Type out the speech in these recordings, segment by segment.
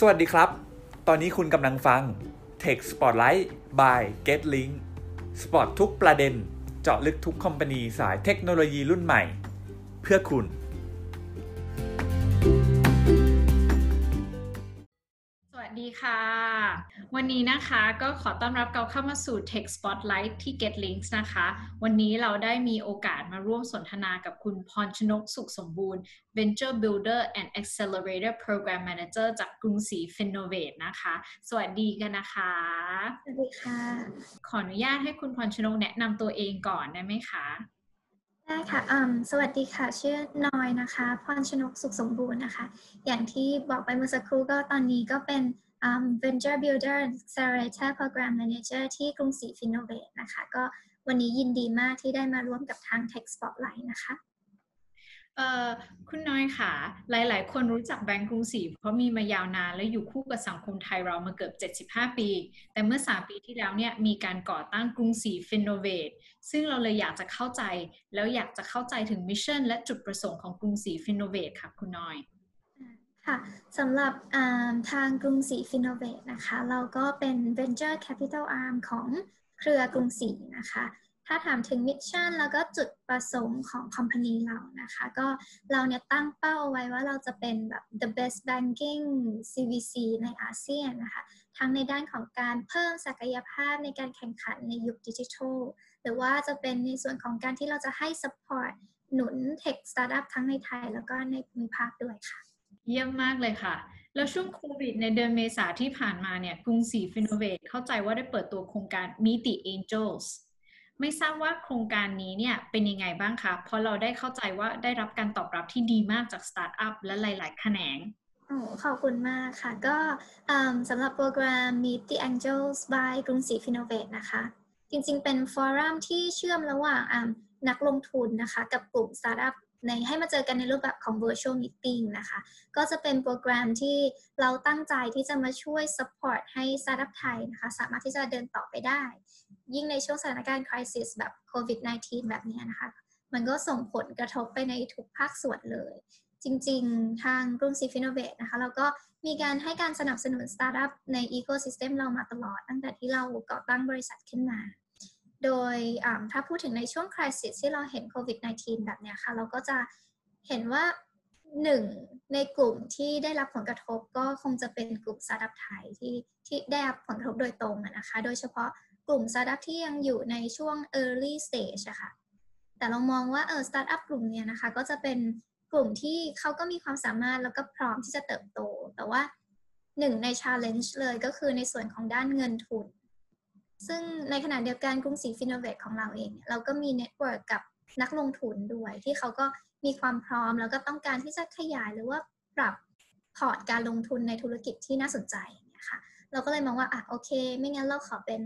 สวัสดีครับ ตอนนี้คุณกำลังฟัง Tech Spotlight by GetLink สปอตทุกประเด็น เจาะลึกทุกคอมพานีสายเทคโนโลยีรุ่นใหม่ เพื่อคุณ วันนี้นะคะก็ขอต้อนรับเราเข้ามาสู่ Tech Spotlight ที่ Get Links นะคะ วันนี้เราได้มีโอกาสมาร่วมสนทนากับคุณพรชนกสุขสมบูรณ์ Venture Builder and Accelerator Program Manager จากกรุงศรี Finovate นะคะ สวัสดีกันนะคะ สวัสดีค่ะ ขออนุญาตให้คุณพรชนกแนะนำตัวเองก่อนได้ไหมคะได้ค่ะอืมสวัสดีค่ะ ชื่อนอยนะคะ พรชนกสุขสมบูรณ์นะคะ อย่างที่บอกไปเมื่อสักครู่ก็ตอนนี้ก็เป็น um, Venture Builder Accelerator Program Manager ที่กรุงศรี Finovate นะคะ ก็วันนี้ยินดีมากที่ได้มาร่วมกับทาง Tech Spotlight นะคะคุณน้อยค่ะ หลาย ๆ คนรู้จักแบงก์กรุงศรีเพราะมีมายาวนานและอยู่คู่กับสังคมไทยเรามาเกือบ 75 ปี แต่เมื่อ 3 ปีที่แล้วเนี่ยมีการก่อตั้งกรุงศรี Finovate ซึ่งเราเลยอยากจะเข้าใจ แล้วอยากจะเข้าใจถึง mission และจุดประสงค์ของกรุงศรี Finovate ค่ะคุณน้อย ค่ะสำหรับทางกรุงศรี Finovate นะคะ เราก็เป็น Venture Capital Arm ของเครือกรุงศรีนะคะ ถ้าถามถึง mission แล้วก็จุดประสงค์ของ company เรานะคะ ก็เราเนี่ยตั้งเป้าเอาไว้ว่าเราจะเป็นแบบ the best banking CVC ในอาเซียนนะคะ ทั้งในด้านของการเพิ่มศักยภาพในการแข่งขันในยุคดิจิทัล หรือว่าจะเป็นในส่วนของการที่เราจะให้ support หนุน tech startup ทั้งในไทยแล้วก็ในภูมิภาคด้วยค่ะ เยี่ยมมากเลยค่ะ แล้วช่วงโควิดในเดือนเมษาที่ผ่านมาเนี่ยกรุงศรี Finovate เข้าใจว่าได้เปิดตัวโครงการ Meet the Angels ไม่ทราบว่าโครงการนี้เนี่ยเป็นยังไงบ้างคะเพราะเราได้เข้าใจว่าได้รับการตอบรับที่ดีมากจากสตาร์ทอัพและหลาย ๆ แขนงโอ้ขอบคุณมากค่ะ ก็สำหรับโปรแกรม Meet the Angels by กรุงศรี Finovate นะคะ จริงๆ เป็น forum ที่เชื่อมระหว่างนักลงทุนนะคะ กับกลุ่มสตาร์ทอัพ ในให้มาเจอกันในรูปแบบของ virtual meeting นะคะ ก็จะเป็นโปรแกรมที่เราตั้งใจที่จะมาช่วย support ให้สตาร์ทอัพไทยนะคะ สามารถที่จะเดินต่อไปได้ ยิ่งในช่วงสถานการณ์ crisis แบบ covid 19แบบนี้นะคะ มันก็ส่งผลกระทบไปในทุกภาคส่วนเลย จริงๆ ทางกรุงศรี Finovate นะคะ เราก็มีการให้การสนับสนุนสตาร์ทอัพในอีโค y ิสเต็มเรามาตลอด ตั้งแต่ที่เราก่อตั้งบริษัทขึ้นมา โดยถ้าพูดถึงในช่วง crisis ที่เราเห็นโควิด -19 แบบเนี้ยค่ะ เราก็จะเห็นว่าหนึ่งในกลุ่มที่ได้รับผลกระทบก็คงจะเป็นกลุ่มสตาร์ทอัพไทยที่ที่ได้รับผลกระทบโดยตรงนะคะ โดยเฉพาะกลุ่มสตาร์ทอัพที่ยังอยู่ในช่วง early stage อะค่ะ แต่เรามองว่าเออสตาร์ทอัพกลุ่มเนี้ยนะคะ ก็จะเป็นกลุ่มที่เขาก็มีความสามารถแล้วก็พร้อมที่จะเติบโต แต่ว่าหนึ่งใน challenge เลยก็คือในส่วนของด้านเงินทุน ซึ่งในขณะเดียวกันกรุงศรี Finovate ของเราเองเนี่ยเราก็มี network กับนักลงทุนด้วย ที่เขาก็มีความพร้อม แล้วก็ต้องการที่จะขยายหรือว่าปรับพอร์ตการลงทุนในธุรกิจที่น่าสนใจเนี่ยค่ะเราก็เลยมองว่าอะโอเค ไม่งั้นเราขอเป็น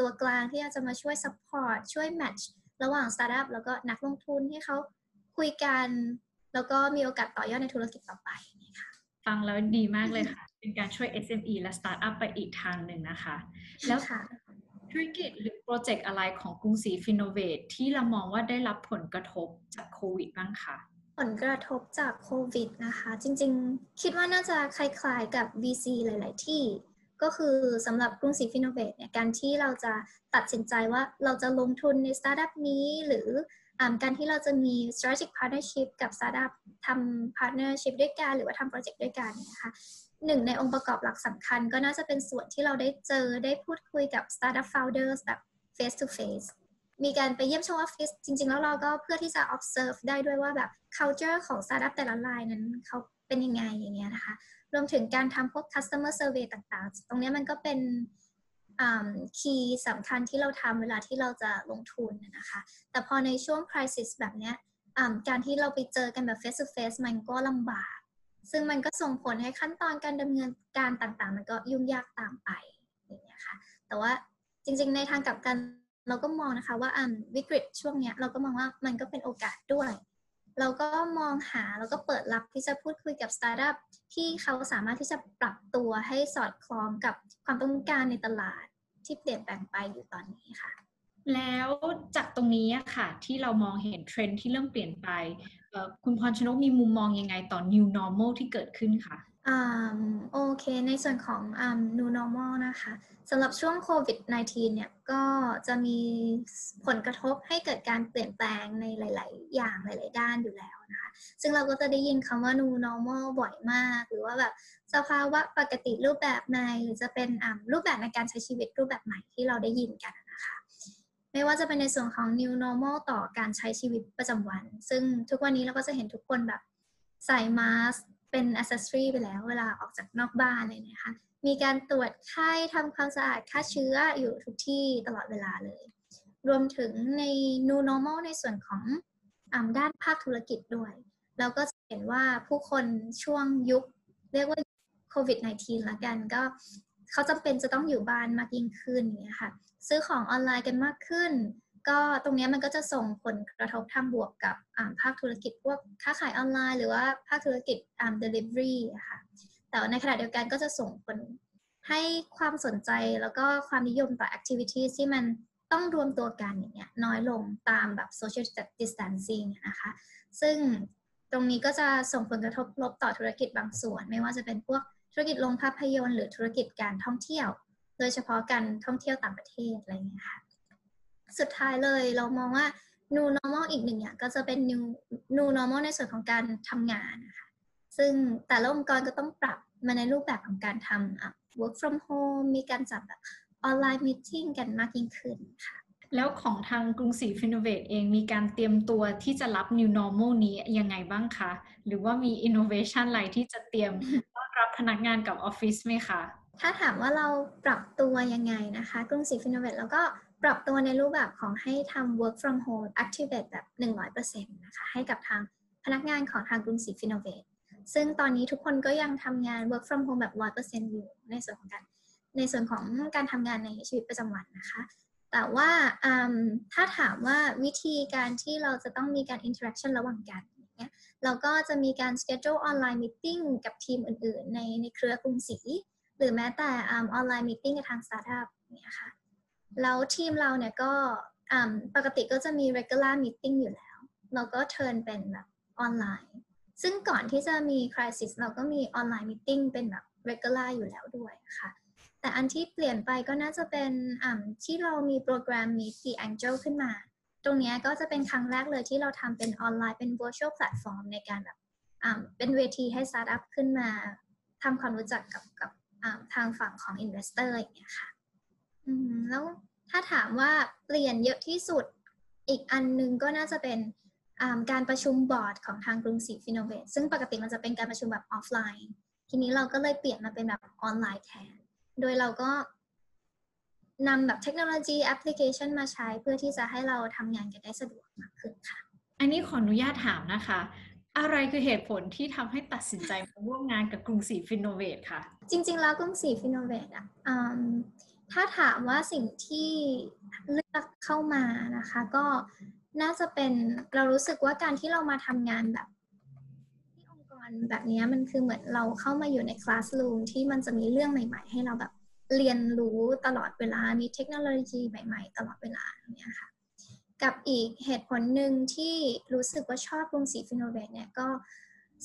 ตัวกลางที่จะมาช่วย support ช่วย match ระหว่างสตาร์ทอัพแล้วก็นักลงทุนให้เขาคุยกัน แล้วก็มีโอกาสต่อยอดในธุรกิจต่อไปนะคะฟังแล้วดีมากเลยค่ะ เป็นการช่วย SME และสตาร์ทอัพไปอีกทางหนึ่งนะคะ แล้ว ธุรกิจหรือ project อะไรของกรุงศรี Finovate ที่เรามองว่าได้รับผลกระทบจากโควิดบ้างคะผลกระทบจากโควิดนะคะ จริงๆ คิดว่าน่าจะคล้ายๆกับ VC หลาย ๆ ที่ ก็คือสำหรับกรุงศรีฟินโนเวทเนี่ยการที่เราจะตัดสินใจว่าเราจะลงทุนในสตาร์ทอัพนี้หรือการที่เราจะมี strategic partnership กับสตาร์ทอัพทำ partnership ด้วยกัน หรือว่าทำโปรเจกต์ด้วยกันนะคะ หนึ่งในองค์ประกอบหลักสำคัญก็น่าจะเป็นส่วนที่เราได้เจอได้พูดคุยกับ startup founders แบบ face to face มีการไปเยี่ยมชมออฟฟิศจริง ๆ แล้วเราก็เพื่อที่จะ observe ได้ด้วยว่าแบบ culture ของ startup แต่ละรายนั้นเขาเป็นยังไงอย่างเงี้ยนะคะ รวมถึงการทำพวก customer survey ต่างๆ ตรงนี้มันก็เป็นคีย์สำคัญที่เราทำเวลาที่เราจะลงทุนนะคะ แต่พอในช่วง crisis แบบเนี้ยการที่เราไปเจอกันแบบ face to face มันก็ลำบาก ซึ่งมันก็ส่งผลให้ขั้นตอนการดำเนินการต่างๆ มันก็ยุ่งยากตามไปอย่างเงี้ยค่ะแต่ว่าจริงๆ ในทางกลับกันเราก็มองนะคะว่าวิกฤตช่วงเนี้ยเราก็มองว่ามันก็เป็นโอกาสด้วย เราก็มองหาแล้วก็เปิดรับที่จะพูดคุยกับสตาร์ทอัพที่เขาสามารถที่จะปรับตัวให้สอดคล้องกับความต้องการในตลาดที่เปลี่ยนแปลงไปอยู่ตอนนี้ค่ะ แล้วจากตรงนี้ค่ะ ที่เรามองเห็นเทรนด์ที่เริ่มเปลี่ยนไป คุณพรชนกมีมุมมองยังไงต่อ new normal ที่เกิดขึ้นคะอ่าโอเคในส่วนของอ่า new normal นะคะสำหรับช่วงโควิด -19 เนี่ยก็จะมีผลกระทบให้เกิดการเปลี่ยนแปลงในหลาย ๆ อย่างหลาย ๆ ด้านอยู่แล้วนะคะซึ่งเราก็จะได้ยินคำว่า new normal บ่อยมาก หรือว่าแบบสภาวะปกติรูปแบบในหรือจะเป็นอ่ารูปแบบในการใช้ชีวิตรูปแบบใหม่ที่เราได้ยินกัน ไม่ว่าจะเป็นในส่วนของ new normal ต่อการใช้ชีวิตประจำวัน ซึ่งทุกวันนี้เราก็จะเห็นทุกคนแบบใส่มาสเป็นอ c เซสซอรีไปแล้ว เวลาออกจากนอกบ้านเลยนะคะ มีการตรวจไข้ทำความสะอาดฆ่าเชื้ออยู่ทุกที่ตลอดเวลาเลย รวมถึงใน new normal ในส่วนของอด้านภาคธุรกิจด้วย เราก็จะเห็นว่าผู้คนช่วงยุค เรียกว่าโควิด -19 ละกันก็ เขาจำเป็นจะต้องอยู่บ้านมากยิ่งขึ้นอย่างเงี้ยค่ะ ซื้อของออนไลน์กันมากขึ้น ก็ตรงนี้มันก็จะส่งผลกระทบทางบวกกับภาคธุรกิจพวกค้าขายออนไลน์หรือว่าภาคธุรกิจ delivery อะค่ะแต่ในขณะเดียวกันก็จะส่งผลให้ความสนใจแล้วก็ความนิยมต่อ activity ที่มันต้องรวมตัวกันอย่างเงี้ยน้อยลงตามแบบ social distancing นะคะ ซึ่งตรงนี้ก็จะส่งผลกระทบลบต่อธุรกิจบางส่วน ไม่ว่าจะเป็นพวก ธุรกิจโรงภาพยนตร์หรือธุรกิจการท่องเที่ยว โดยเฉพาะการท่องเที่ยวต่างประเทศอะไรเงี้ยค่ะ สุดท้ายเลยเรามองว่า new normal อีกหนึ่งอย่างก็จะเป็น new new normal ในส่วนของการทำงานนะคะซึ่งแต่ละองค์กรก็ต้องปรับมาในรูปแบบของการทำ work from home มีการจัดแบบ online meeting กันมากยิ่งขึ้นค่ะ แล้วของทางกรุงศรีฟินโนเวตเองมีการเตรียมตัวที่จะรับ new normal นี้ยังไงบ้างคะ หรือว่ามี innovation อะไรที่จะเตรียมต้อนรับพนักงานกับออฟฟิศไหมคะ ถ้าถามว่าเราปรับตัวยังไงนะคะ กรุงศรีฟินโนเวตแล้วก็ปรับตัวในรูปแบบของให้ทำ work from home activate แบบ 100%นะคะให้กับทางพนักงานของทางกรุงศรีฟินโนเวตซึ่งตอนนี้ทุกคนก็ยังทำงาน work from home แบบ 100%อยู่ในส่วนของการในส่วนของการทำงานในชีวิตประจำวันนะคะ แต่ว่าถ้าถามว่าวิธีการที่เราจะต้องมีการ interaction ระหว่างกันเนี้ยเราก็จะมีการ schedule online meeting กับทีมอื่นๆ ในในเครือกรุงศรีหรือแม้แต่ online meeting กับทางสตาร์ทอัพเนี่ยค่ะแล้วทีมเราเนี่ยก็ปกติก็จะมี regular meeting อยู่แล้ว เราก็ turn เป็นแบบออนไลน์ ซึ่งก่อนที่จะมี crisis เราก็มี online meeting เป็นแบบ regular อยู่แล้วด้วยค่ะ แต่อันที่เปลี่ยนไปก็น่าจะเป็นที่เรามีโปรแกรม Meet the Angel ขึ้นมา ตรงนี้ก็จะเป็นครั้งแรกเลยที่เราทำเป็นออนไลน์เป็น virtual platform ในการแบบเป็นเวทีให้ startup ขึ้นมาทำความรู้จักกับกับทางฝั่งของ investor อย่างเงี้ยค่ะแล้วถ้าถามว่าเปลี่ยนเยอะที่สุดอีกอันนึงก็น่าจะเป็นการประชุมบอร์ดของทางกรุงศรีฟิโนเวทซึ่งปกติมันจะเป็นการประชุมแบบออฟไลน์ ทีนี้เราก็เลยเปลี่ยนมาเป็นแบบออนไลน์แทน โดยเราก็นำแบบเทคโนโลยีแอปพลิเคชันมาใช้เพื่อที่จะให้เราทำงานกันได้สะดวกมากขึ้นค่ะ อันนี้ขออนุญาตถามนะคะ อะไรคือเหตุผลที่ทำให้ตัดสินใจมาร่วมงานกับกรุงศรีฟิโนเวทค่ะ จริง ๆ แล้วกรุงศรีฟิโนเวทอะถ้าถามว่าสิ่งที่เลือกเข้ามานะคะ ก็น่าจะเป็นเรารู้สึกว่าการที่เรามาทำงานแบบ ที่องค์กรแบบนี้มันคือเหมือนเราเข้ามาอยู่ใน classroom ที่มันจะมีเรื่องใหม่ ๆ ให้เราแบบเรียนรู้ตลอดเวลา มีเทคโนโลยีใหม่ ๆ ตลอดเวลาเนี่ยค่ะ กับอีกเหตุผลหนึ่งที่รู้สึกว่าชอบกรุงศรีฟิโนเวทเนี่ยก็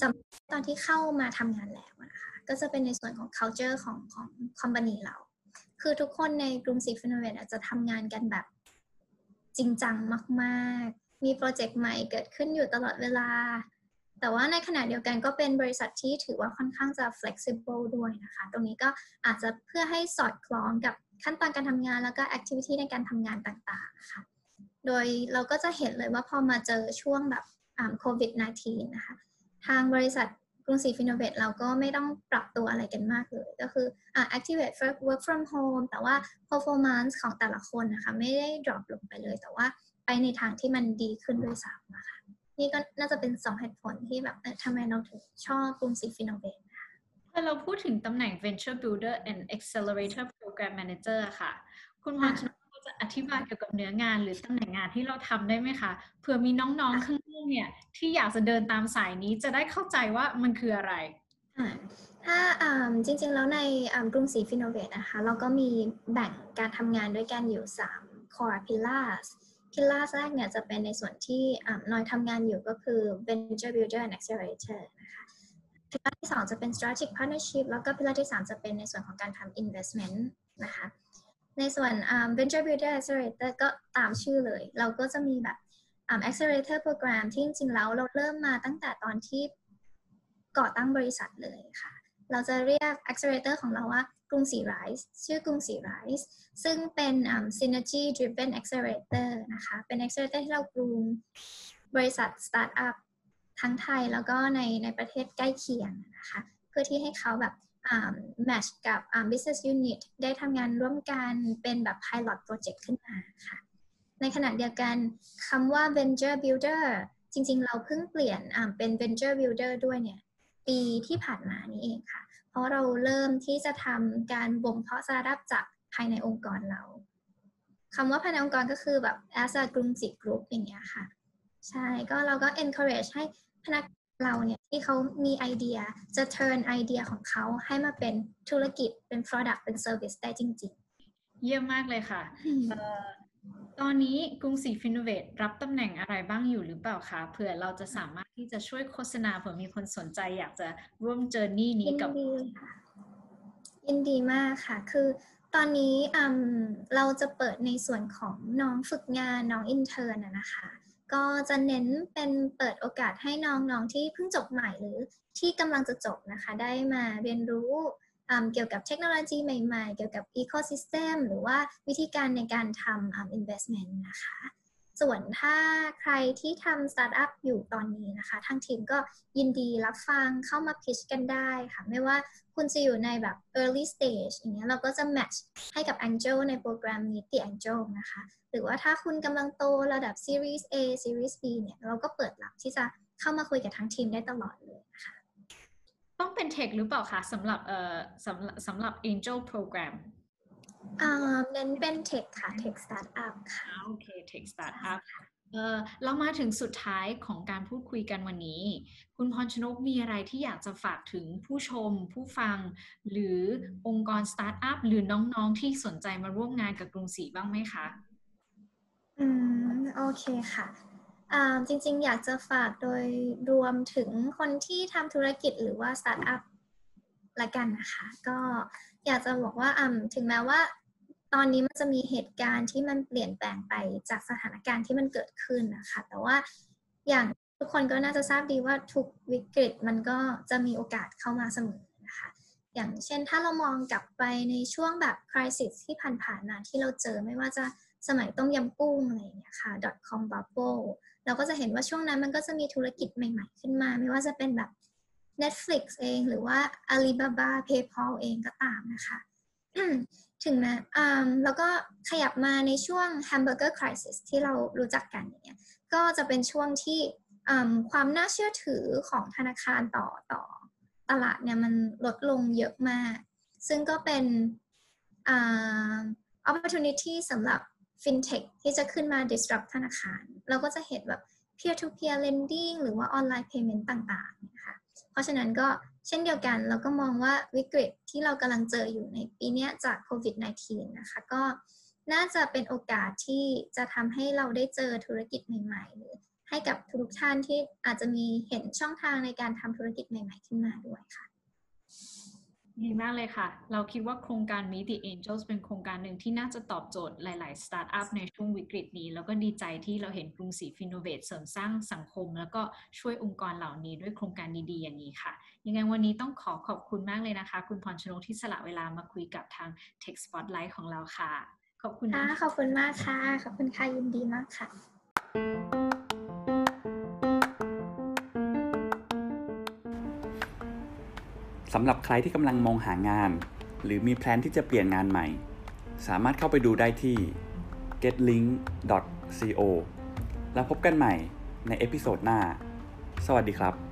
สำตอนที่เข้ามาทำงานแล้วนะคะ ก็จะเป็นในส่วนของ culture ของของ company เรา คือทุกคนในกรุงศรีฟิโนเวตจะทำงานกันแบบจริงจังมาก ๆ มีโปรเจกต์ใหม่เกิดขึ้นอยู่ตลอดเวลา แต่ว่าในขณะเดียวกันก็เป็นบริษัทที่ถือว่าค่อนข้างจะ flexible ด้วยนะคะ ตรงนี้ก็อาจจะเพื่อให้สอดคล้องกับขั้นตอนการทำงานแล้วก็ activity ในการทำงานต่างๆค่ะ โดยเราก็จะเห็นเลยว่าพอมาเจอช่วงแบบโควิด -19 นะคะ ทางบริษัทกรุงศรีฟิโนเวตเราก็ไม่ต้องปรับตัวอะไรกันมากเลย ก็คืออ่า activate work from home แต่ว่า performance ของแต่ละคนนะคะ ไม่ได้ drop ลงไปเลย แต่ว่าไปในทางที่มันดีขึ้นด้วยซ้ำนะคะ นี่ก็น่าจะเป็นสองเหตุผลที่แบบทำไมเราถึงชอบกรุงศรีฟิโนเวตค่ะถ้าเราพูดถึงตำแหน่ง venture builder and accelerator program manager ค่ะ คุณพรชนกจะอธิบายเกี่ยวกับเนื้องานหรือตำแหน่งงานที่เราทำได้ไหมคะเผื่อมีน้องๆข้างนอกเนี่ยที่อยากจะเดินตามสายนี้จะได้เข้าใจว่ามันคืออะไรถ้าจริงๆ แล้วในกรุงศรีฟิโนเวตนะคะ เราก็มีแบ่งการทำงานด้วยกันอยู่ 3 core pillars pillars แรกเนี่ยจะเป็นในส่วนที่น้อยทำงานอยู่ก็คือ venture builder and accelerator นะคะพิลล่าที่สองจะเป็น strategic partnership แล้วก็พิลล่าที่สามจะเป็นในส่วนของการทำ investment นะคะในส่วน venture builder accelerator ก็ตามชื่อเลย เราก็จะมีแบบ accelerator program ที่จริงๆแล้วเราเริ่มมาตั้งแต่ตอนที่ก่อตั้งบริษัทเลยค่ะ เราจะเรียก accelerator ของเราว่า กรุงศรี Rise ชื่อกรุงศรี Rise ซึ่งเป็น synergy driven accelerator นะคะ เป็น accelerator ที่เรากลุ่มบริษัทสตาร์ทอัพทั้งไทยแล้วก็ในในประเทศใกล้เคียงนะคะ เพื่อที่ให้เขาแบบ match กับ business unit ได้ทำงานร่วมกันเป็นแบบ pilot project ขึ้นมาค่ะ ในขณะเดียวกันคำว่า venture builder จริงๆ เราเพิ่งเปลี่ยนเป็น venture builder ด้วยเนี่ย ปีที่ผ่านมานี้เองค่ะ เพราะเราเริ่มที่จะทำการบ่มเพาะสตาร์ทอัพจากภายในองค์กรเราคำว่าภายในองค์กรก็คือแบบ as a กรุงศรีกรุ๊ปอย่างเงี้ยค่ะ ใช่ก็เราก็ encourage ให้พนักงานเราเนี่ยที่เขามีไอเดียจะ turn ไอเดียของเขาให้มาเป็นธุรกิจเป็น product เป็น service ได้จริง ๆ เยี่ยมมากเลยค่ะ ตอนนี้กรุงศรีฟินโนเวตรับตำแหน่งอะไรบ้างอยู่หรือเปล่าคะเผื่อเราจะสามารถที่จะช่วยโฆษณาเผื่อมีคนสนใจอยากจะร่วม journey นี้กับยินดีมากค่ะ คือตอนนี้เราจะเปิดในส่วนของน้องฝึกงานน้อง intern นะคะ ก็จะเน้นเป็นเปิดโอกาสให้น้องๆที่เพิ่งจบใหม่หรือที่กำลังจะจบนะคะ ได้มาเรียนรู้ เกี่ยวกับเทคโนโลยีใหม่ๆ เกี่ยวกับ ecosystem หรือว่าวิธีการในการทำ investment นะคะ ส่วนถ้าใครที่ทำสตาร์ทอัพอยู่ตอนนี้นะคะ ทางทีมก็ยินดีรับฟังเข้ามาพิชกันได้ค่ะ ไม่ว่าคุณจะอยู่ในแบบ early stage อย่างเงี้ยเราก็จะ match ให้กับ Angel ในโปรแกรม Meet the Angel นะคะ หรือว่าถ้าคุณกำลังโตระดับ Series A Series B เนี่ย เราก็เปิดรับที่จะเข้ามาคุยกับทั้งทีมได้ตลอดเลยนะคะ ต้องเป็นเทคหรือเปล่าคะสำหรับเอ่อสำหรับสำหรับ Angel Program อ่าเน้นเป็น tech ค่ะ techสตาร์ทอัพค่ะ โอเค tech startup เออเรามาถึงสุดท้ายของการพูดคุยกันวันนี้ คุณพรชนกมีอะไรที่อยากจะฝากถึงผู้ชม ผู้ฟัง หรือองค์กรสตาร์ทอัพหรือน้องๆที่สนใจมาร่วมงานกับกรุงศรีบ้างไหมคะ อืม โอเคค่ะ จริงๆ อยากจะฝากโดยรวมถึงคนที่ทำธุรกิจหรือว่าสตาร์ทอัพละกันนะคะ ก็อยากจะบอกว่าถึงแม้ว่า ตอนนี้มันจะมีเหตุการณ์ที่มันเปลี่ยนแปลงไปจากสถานการณ์ที่มันเกิดขึ้นนะคะ แต่ว่าอย่างทุกคนก็น่าจะทราบดีว่าทุกวิกฤตมันก็จะมีโอกาสเข้ามาเสมอนะคะ อย่างเช่นถ้าเรามองกลับไปในช่วงแบบคริสิสที่ผ่านๆมาที่เราเจอไม่ว่าจะสมัยต้มยำกุ้งอะไรอย่างเงี้ยค่ะ .com bubble เราก็จะเห็นว่าช่วงนั้นมันก็จะมีธุรกิจใหม่ ๆ ขึ้นมา ไม่ว่าจะเป็นแบบ Netflix เองหรือว่า Alibaba PayPal เองก็ตามนะคะถึงแม้แล้วก็ขยับมาในช่วง Hamburger Crisis ที่เรารู้จักกันเงี้ยก็จะเป็นช่วงที่ความน่าเชื่อถือของธนาคารต่อต่อตลาดเนี่ยมันลดลงเยอะมาก ซึ่งก็เป็น opportunity สำหรับ fintech ที่จะขึ้นมา disrupt ธนาคาร เราก็จะเห็นแบบ peer to peer lending หรือว่า online payment ต่างๆนะคะเพราะฉะนั้นก็เช่นเดียวกันเราก็มองว่าวิกฤตที่เรากำลังเจออยู่ในปีนี้จากโควิด -19 นะคะก็น่าจะเป็นโอกาสที่จะทำให้เราได้เจอธุรกิจใหม่ๆหรือให้กับทุกท่านที่อาจจะมีเห็นช่องทางในการทำธุรกิจใหม่ ๆ ขึ้นมาด้วยค่ะ ดีมากเลยค่ะ เราคิดว่าโครงการ Meet the Angels เป็นโครงการหนึ่งที่น่าจะตอบโจทย์หลาย ๆ สตาร์ทอัพในช่วงวิกฤตนี้ แล้วก็ดีใจที่เราเห็นกรุงศรีฟินโนเวทเสริมสร้างสังคม แล้วก็ช่วยองค์กรเหล่านี้ด้วยโครงการดี ๆ อย่างนี้ค่ะ ยังไงวันนี้ต้องขอขอบคุณมากเลยนะคะ คุณพรชนกที่สละเวลามาคุยกับทาง Tech Spotlight ของเราค่ะ ขอบคุณค่ะขอบคุณมากค่ะ ขอบคุณค่ะยินดีมากค่ะ สำหรับใครที่กำลังมองหางาน หรือมี plan ที่จะเปลี่ยนงานใหม่ สามารถเข้าไปดูได้ที่ getlink.co แล้วพบกันใหม่ใน episode หน้า สวัสดีครับ